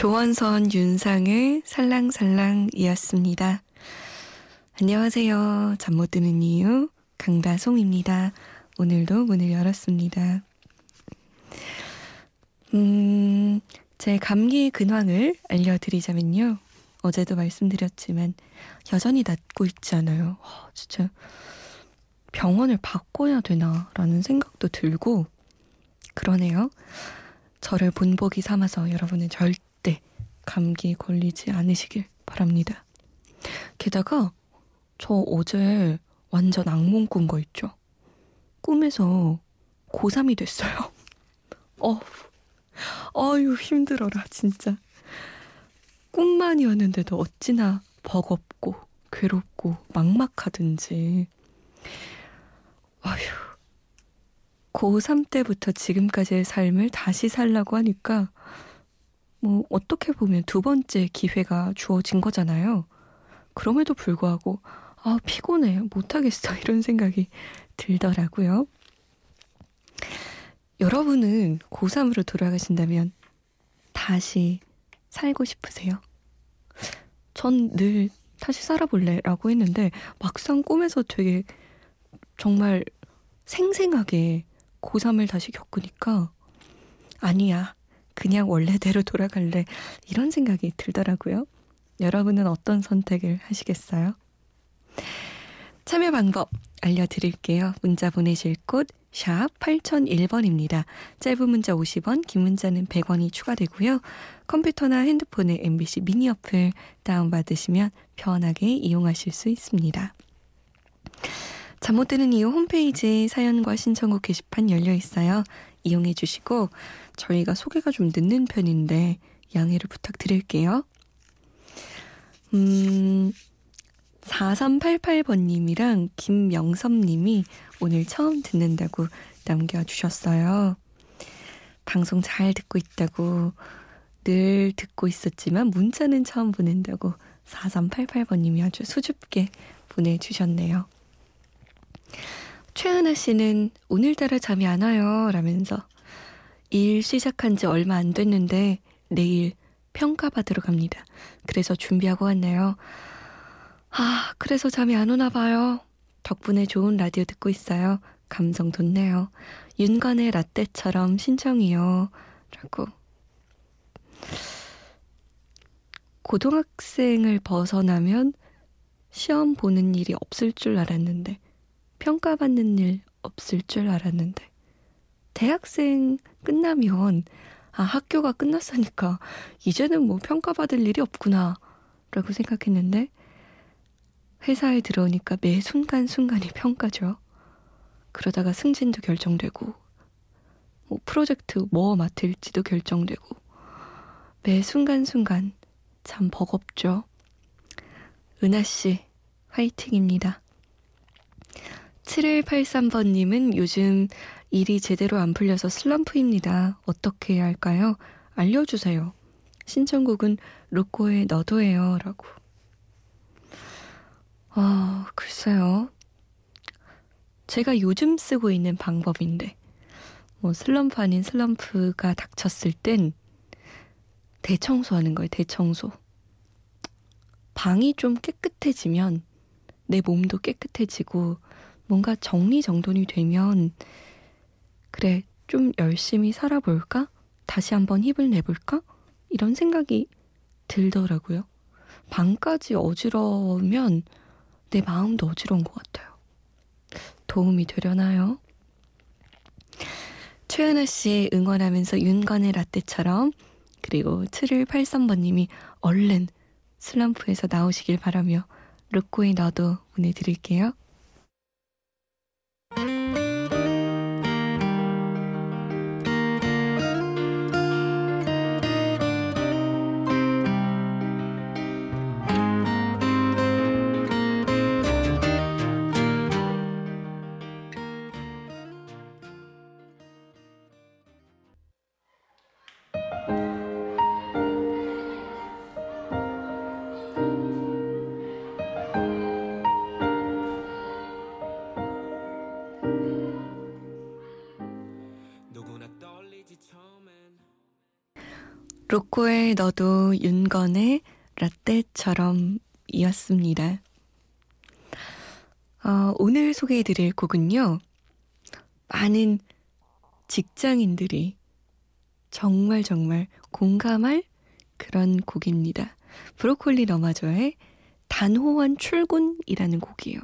조원선 윤상의 살랑살랑이었습니다. 안녕하세요. 잠 못 드는 이유 강다송입니다. 오늘도 문을 열었습니다. 음, 제 감기 근황을 알려드리자면요. 어제도 말씀드렸지만 여전히 낫고 있지 않아요. 와, 진짜 병원을 바꿔야 되나라는 생각도 들고 그러네요. 저를 본보기 삼아서 여러분은 절대 감기 걸리지 않으시길 바랍니다. 게다가 저 어제 완전 악몽 꾼 거 있죠? 꿈에서 고3이 됐어요. 어, 아유, 힘들어라, 진짜. 꿈만이었는데도 어찌나 버겁고, 괴롭고, 막막하든지. 아휴. 고3 때부터 지금까지의 삶을 다시 살라고 하니까 뭐 어떻게 보면 두 번째 기회가 주어진 거잖아요. 그럼에도 불구하고 아 피곤해 못하겠어 이런 생각이 들더라고요. 여러분은 고3으로 돌아가신다면 다시 살고 싶으세요? 전 늘 다시 살아볼래 라고 했는데 막상 꿈에서 되게 정말 생생하게 고3을 다시 겪으니까 아니야 그냥 원래대로 돌아갈래 이런 생각이 들더라고요. 여러분은 어떤 선택을 하시겠어요? 참여 방법 알려드릴게요. 문자 보내실 곳 샵 8001번입니다. 짧은 문자 50원, 긴 문자는 100원이 추가되고요. 컴퓨터나 핸드폰에 MBC 미니 어플 다운받으시면 편하게 이용하실 수 있습니다. 잠 못 드는 이유 홈페이지 사연과 신청곡 게시판 열려 있어요. 이용해 주시고 저희가 소개가 좀 늦는 편인데 양해를 부탁드릴게요. 음, 4388번님이랑 김명섭님이 오늘 처음 듣는다고 남겨주셨어요. 방송 잘 듣고 있다고 늘 듣고 있었지만 문자는 처음 보낸다고 4388번님이 아주 수줍게 보내주셨네요. 최은아 씨는 오늘따라 잠이 안 와요. 라면서 일 시작한 지 얼마 안 됐는데 내일 평가받으러 갑니다. 그래서 준비하고 왔네요. 아, 그래서 잠이 안 오나 봐요. 덕분에 좋은 라디오 듣고 있어요. 감성 돋네요. 윤건의 라떼처럼 신청이요. 라고. 고등학생을 벗어나면 시험 보는 일이 없을 줄 알았는데, 평가받는 일 없을 줄 알았는데, 대학생 끝나면 아 학교가 끝났으니까 이제는 뭐 평가받을 일이 없구나 라고 생각했는데 회사에 들어오니까 매 순간 순간이 평가죠. 그러다가 승진도 결정되고 뭐 프로젝트 뭐 맡을지도 결정되고 매 순간 순간 참 버겁죠. 은하 씨 화이팅입니다. 7183번님은 요즘 일이 제대로 안 풀려서 슬럼프입니다. 어떻게 해야 할까요? 알려주세요. 신청곡은 로꼬의 너도예요. 라고. 아, 글쎄요. 제가 요즘 쓰고 있는 방법인데, 뭐, 슬럼프 아닌 슬럼프가 닥쳤을 땐 대청소하는 거예요, 대청소. 방이 좀 깨끗해지면 내 몸도 깨끗해지고 뭔가 정리정돈이 되면 그래, 좀 열심히 살아볼까? 다시 한번 힘을 내볼까? 이런 생각이 들더라고요. 방까지 어지러우면 내 마음도 어지러운 것 같아요. 도움이 되려나요? 최은아 씨 응원하면서 윤건의 라떼처럼 그리고 7183번님이 얼른 슬럼프에서 나오시길 바라며 루코의 너도 보내드릴게요. 로꼬의 너도 윤건의 라떼처럼 이었습니다. 어, 오늘 소개해드릴 곡은요. 많은 직장인들이 정말 정말 공감할 그런 곡입니다. 브로콜리 너마저의 단호한 출근이라는 곡이에요.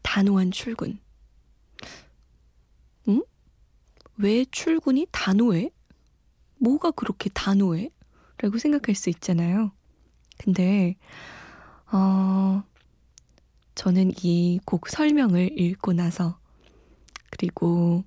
단호한 출근. 응? 왜 출근이 단호해? 뭐가 그렇게 단호해? 라고 생각할 수 있잖아요. 근데, 어, 저는 이 곡 설명을 읽고 나서, 그리고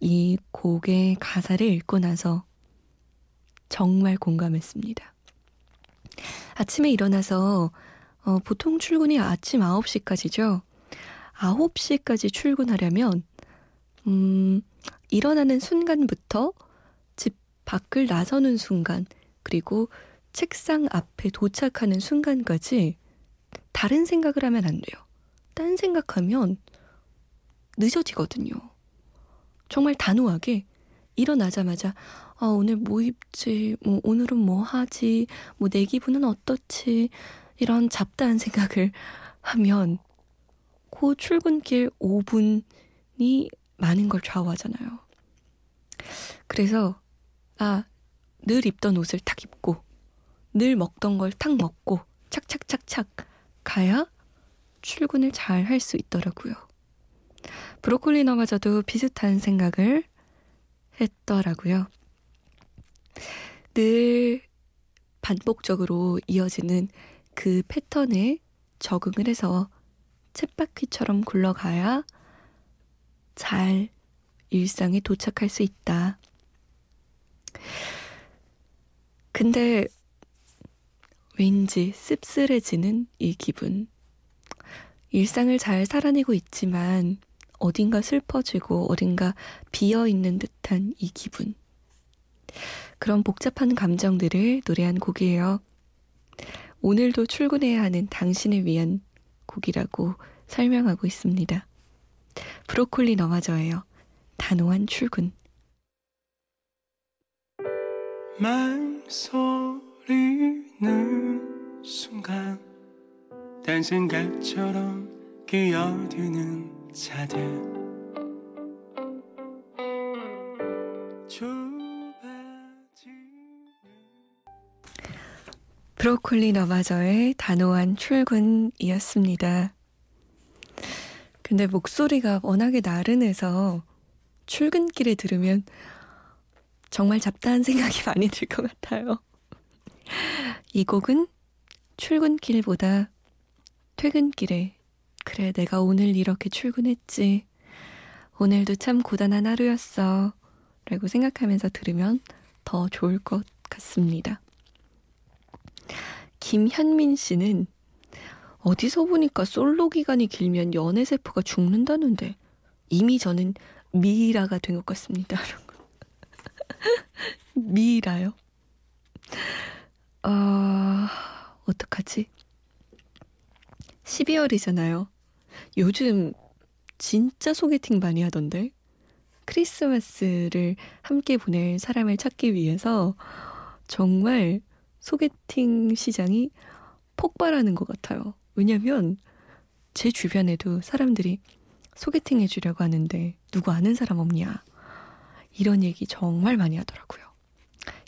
이 곡의 가사를 읽고 나서 정말 공감했습니다. 아침에 일어나서, 어, 보통 출근이 아침 9시까지죠. 9시까지 출근하려면, 음, 일어나는 순간부터 집 밖을 나서는 순간, 그리고 책상 앞에 도착하는 순간까지 다른 생각을 하면 안 돼요. 딴 생각하면 늦어지거든요. 정말 단호하게 일어나자마자 아, 오늘 뭐 입지, 뭐 오늘은 뭐 하지, 뭐 내 기분은 어떻지, 이런 잡다한 생각을 하면 그 출근길 5분이 많은 걸 좌우하잖아요. 그래서 아, 늘 입던 옷을 탁 입고 늘 먹던 걸 탁 먹고 착착착착 가야 출근을 잘 할 수 있더라고요. 브로콜리 너마저도 비슷한 생각을 했더라고요. 늘 반복적으로 이어지는 그 패턴에 적응을 해서 쳇바퀴처럼 굴러가야 잘 일상에 도착할 수 있다. 근데 왠지 씁쓸해지는 이 기분. 일상을 잘 살아내고 있지만 어딘가 슬퍼지고 어딘가 비어 있는 듯한 이 기분. 그런 복잡한 감정들을 노래한 곡이에요. 오늘도 출근해야 하는 당신을 위한 곡이라고 설명하고 있습니다. 브로콜리 너마저예요. 단호한 출근. 말소리는 순간 딴 생각처럼 끼어드는 자들 브로콜리 너마저의 단호한 출근이었습니다. 근데 목소리가 워낙에 나른해서 출근길에 들으면 정말 잡다한 생각이 많이 들 것 같아요. 이 곡은 출근길보다 퇴근길에 그래 내가 오늘 이렇게 출근했지. 오늘도 참 고단한 하루였어. 라고 생각하면서 들으면 더 좋을 것 같습니다. 김현민 씨는 어디서 보니까 솔로 기간이 길면 연애 세포가 죽는다는데 이미 저는 미이라가 된 것 같습니다. 미이라요? 아, 어, 어떡하지? 12월이잖아요. 요즘 진짜 소개팅 많이 하던데. 크리스마스를 함께 보낼 사람을 찾기 위해서 정말 소개팅 시장이 폭발하는 것 같아요. 왜냐면 제 주변에도 사람들이 소개팅 해주려고 하는데 누구 아는 사람 없냐. 이런 얘기 정말 많이 하더라고요.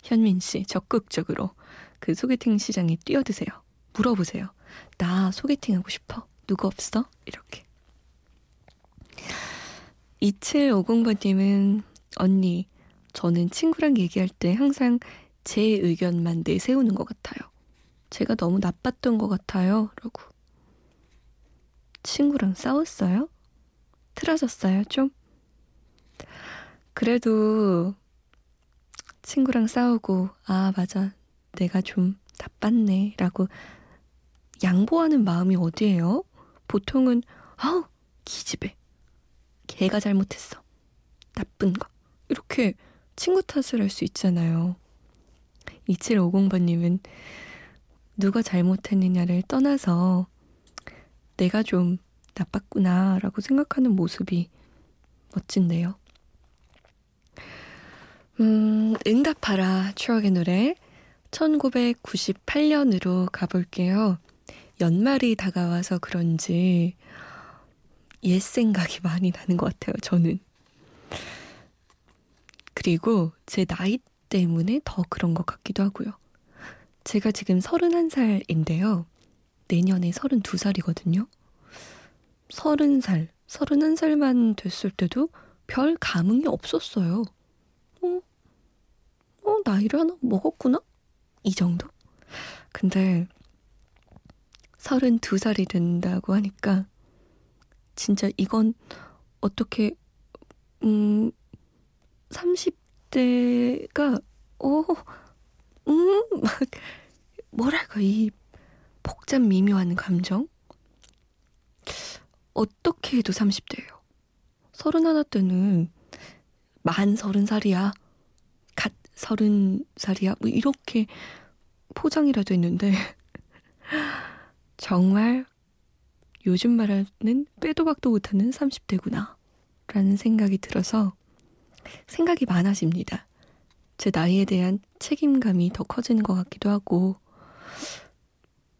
현민 씨 적극적으로 그 소개팅 시장에 뛰어드세요. 물어보세요. 나 소개팅 하고 싶어. 누구 없어? 이렇게. 2750번님은 언니, 저는 친구랑 얘기할 때 항상 제 의견만 내세우는 것 같아요. 제가 너무 나빴던 것 같아요. 라고. 친구랑 싸웠어요? 틀어졌어요, 좀? 그래도 친구랑 싸우고, 아, 맞아. 내가 좀 나빴네. 라고 양보하는 마음이 어디예요? 보통은, 아우, 기집애. 걔가 잘못했어. 나쁜 거. 이렇게 친구 탓을 할 수 있잖아요. 2750번님은 누가 잘못했느냐를 떠나서 내가 좀 나빴구나 라고 생각하는 모습이 멋진데요. 음, 응답하라 추억의 노래 1998년으로 가볼게요. 연말이 다가와서 그런지 옛 생각이 많이 나는 것 같아요, 저는. 그리고 제 나이 때문에 더 그런 것 같기도 하고요. 제가 지금 31살인데요. 내년에 32살이거든요. 30살, 31살만 됐을 때도 별 감흥이 없었어요. 어, 어, 나이를 하나 먹었구나? 이 정도? 근데 32살이 된다고 하니까 진짜 이건 어떻게 음 30대가 어음막 뭐랄까 이 복잡 미묘한 감정 어떻게 해도 30대예요. 31 때는 만 서른 살이야. 갓 서른 살이야. 뭐 이렇게 포장이라도 했는데 정말 요즘 말하는 빼도 박도 못하는 30대구나. 라는 생각이 들어서 생각이 많아집니다. 제 나이에 대한 책임감이 더 커지는 것 같기도 하고,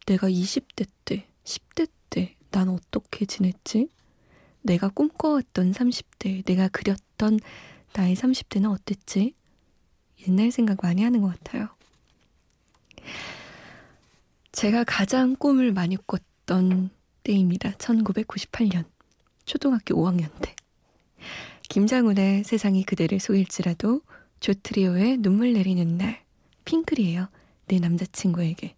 내가 20대 때, 10대 때, 난 어떻게 지냈지? 내가 꿈꿔왔던 30대, 내가 그렸던 나의 30대는 어땠지? 옛날 생각 많이 하는 것 같아요. 제가 가장 꿈을 많이 꿨던 때입니다. 1998년. 초등학교 5학년 때. 김장훈의 세상이 그대를 속일지라도 조트리오의 눈물 내리는 날. 핑클이에요. 내 남자친구에게.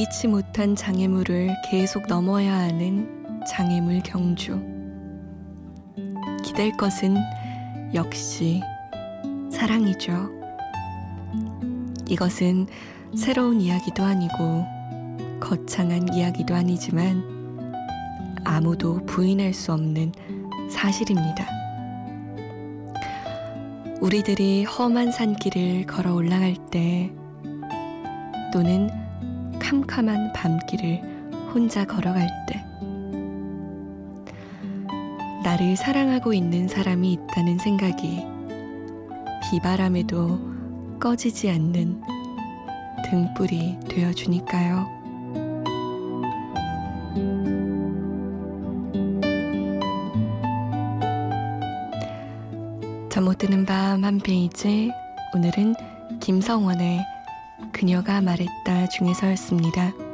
예기치 못한 장애물을 계속 넘어야 하는 장애물 경주. 기댈 것은 역시 사랑이죠. 이것은 새로운 이야기도 아니고 거창한 이야기도 아니지만 아무도 부인할 수 없는 사실입니다. 우리들이 험한 산길을 걸어 올라갈 때 또는 캄캄한 밤길을 혼자 걸어갈 때 나를 사랑하고 있는 사람이 있다는 생각이 비바람에도 꺼지지 않는 등불이 되어주니까요. 잠못 드는 밤 한 페이지 오늘은 김성원의 그녀가 말했다 중에서였습니다.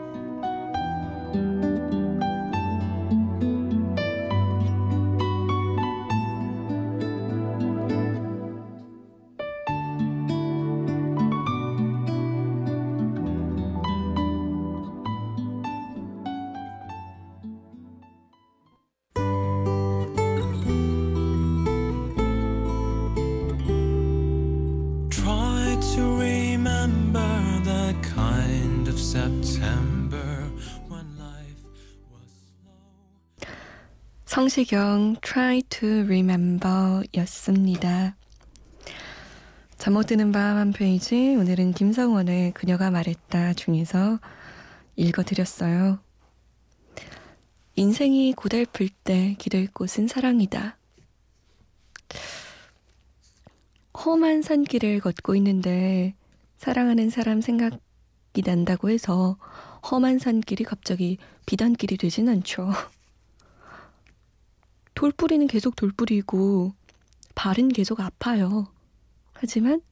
성시경 Try to Remember 였습니다. 잠 못 드는 밤 한 페이지 오늘은 김성원의 그녀가 말했다 중에서 읽어드렸어요. 인생이 고달플 때 기댈 곳은 사랑이다. 험한 산길을 걷고 있는데 사랑하는 사람 생각이 난다고 해서 험한 산길이 갑자기 비단길이 되진 않죠. 돌뿌리는 계속 돌뿌리고 발은 계속 아파요. 하지만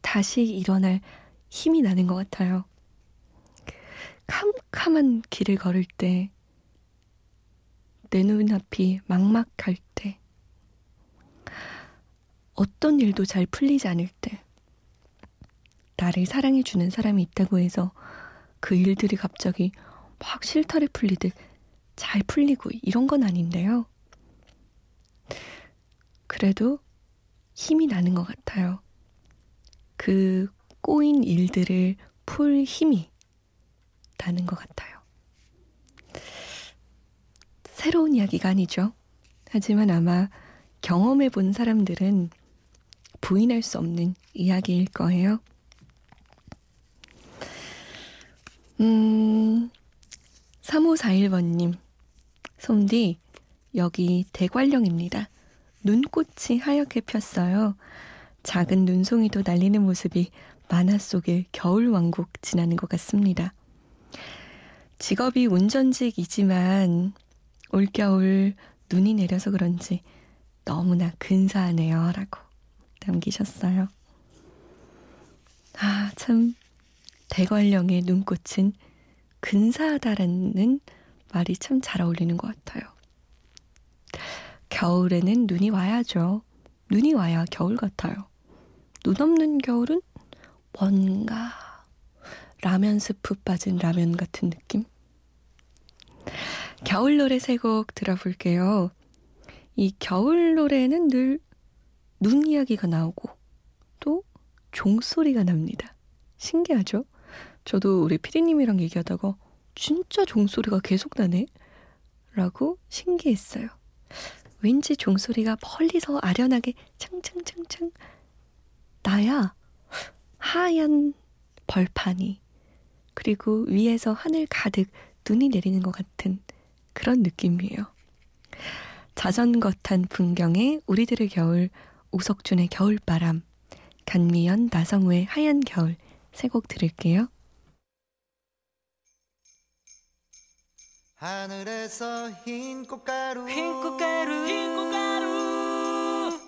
다시 일어날 힘이 나는 것 같아요. 캄캄한 길을 걸을 때, 내 눈앞이 막막할 때, 어떤 일도 잘 풀리지 않을 때, 나를 사랑해주는 사람이 있다고 해서 그 일들이 갑자기 막 실타래 풀리듯 잘 풀리고 이런 건 아닌데요. 그래도 힘이 나는 것 같아요. 그 꼬인 일들을 풀 힘이 나는 것 같아요. 새로운 이야기가 아니죠. 하지만 아마 경험해 본 사람들은 부인할 수 없는 이야기일 거예요. 음, 3541번님, 솜디, 여기 대관령입니다. 눈꽃이 하얗게 폈어요. 작은 눈송이도 날리는 모습이 만화 속의 겨울 왕국 지나는 것 같습니다. 직업이 운전직이지만 올겨울 눈이 내려서 그런지 너무나 근사하네요. 라고 남기셨어요. 아, 참, 대관령의 눈꽃은 근사하다라는 말이 참 잘 어울리는 것 같아요. 겨울에는 눈이 와야죠. 눈이 와야 겨울 같아요. 눈 없는 겨울은 뭔가 라면 스프 빠진 라면 같은 느낌? 겨울 노래 세 곡 들어볼게요. 이 겨울 노래는 늘 눈 이야기가 나오고 또 종소리가 납니다. 신기하죠? 저도 우리 피디님이랑 얘기하다가 진짜 종소리가 계속 나네? 라고 신기했어요. 왠지 종소리가 멀리서 아련하게 창창창창 나야 하얀 벌판이 그리고 위에서 하늘 가득 눈이 내리는 것 같은 그런 느낌이에요. 자전거 탄 풍경에 우리들의 겨울, 오석준의 겨울바람, 간미연, 나성우의 하얀 겨울 세 곡 들을게요. 하늘에서 흰 꽃가루. 흰 꽃가루. 흰 꽃가루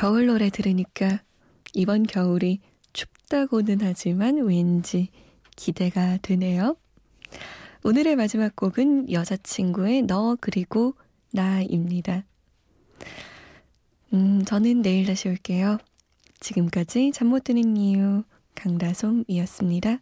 겨울 노래 들으니까 이번 겨울이 춥다고는 하지만 왠지 기대가 되네요. 오늘의 마지막 곡은 여자친구의 너 그리고 나입니다. 음, 저는 내일 다시 올게요. 지금까지 잠 못 드는 이유 강다솜이었습니다.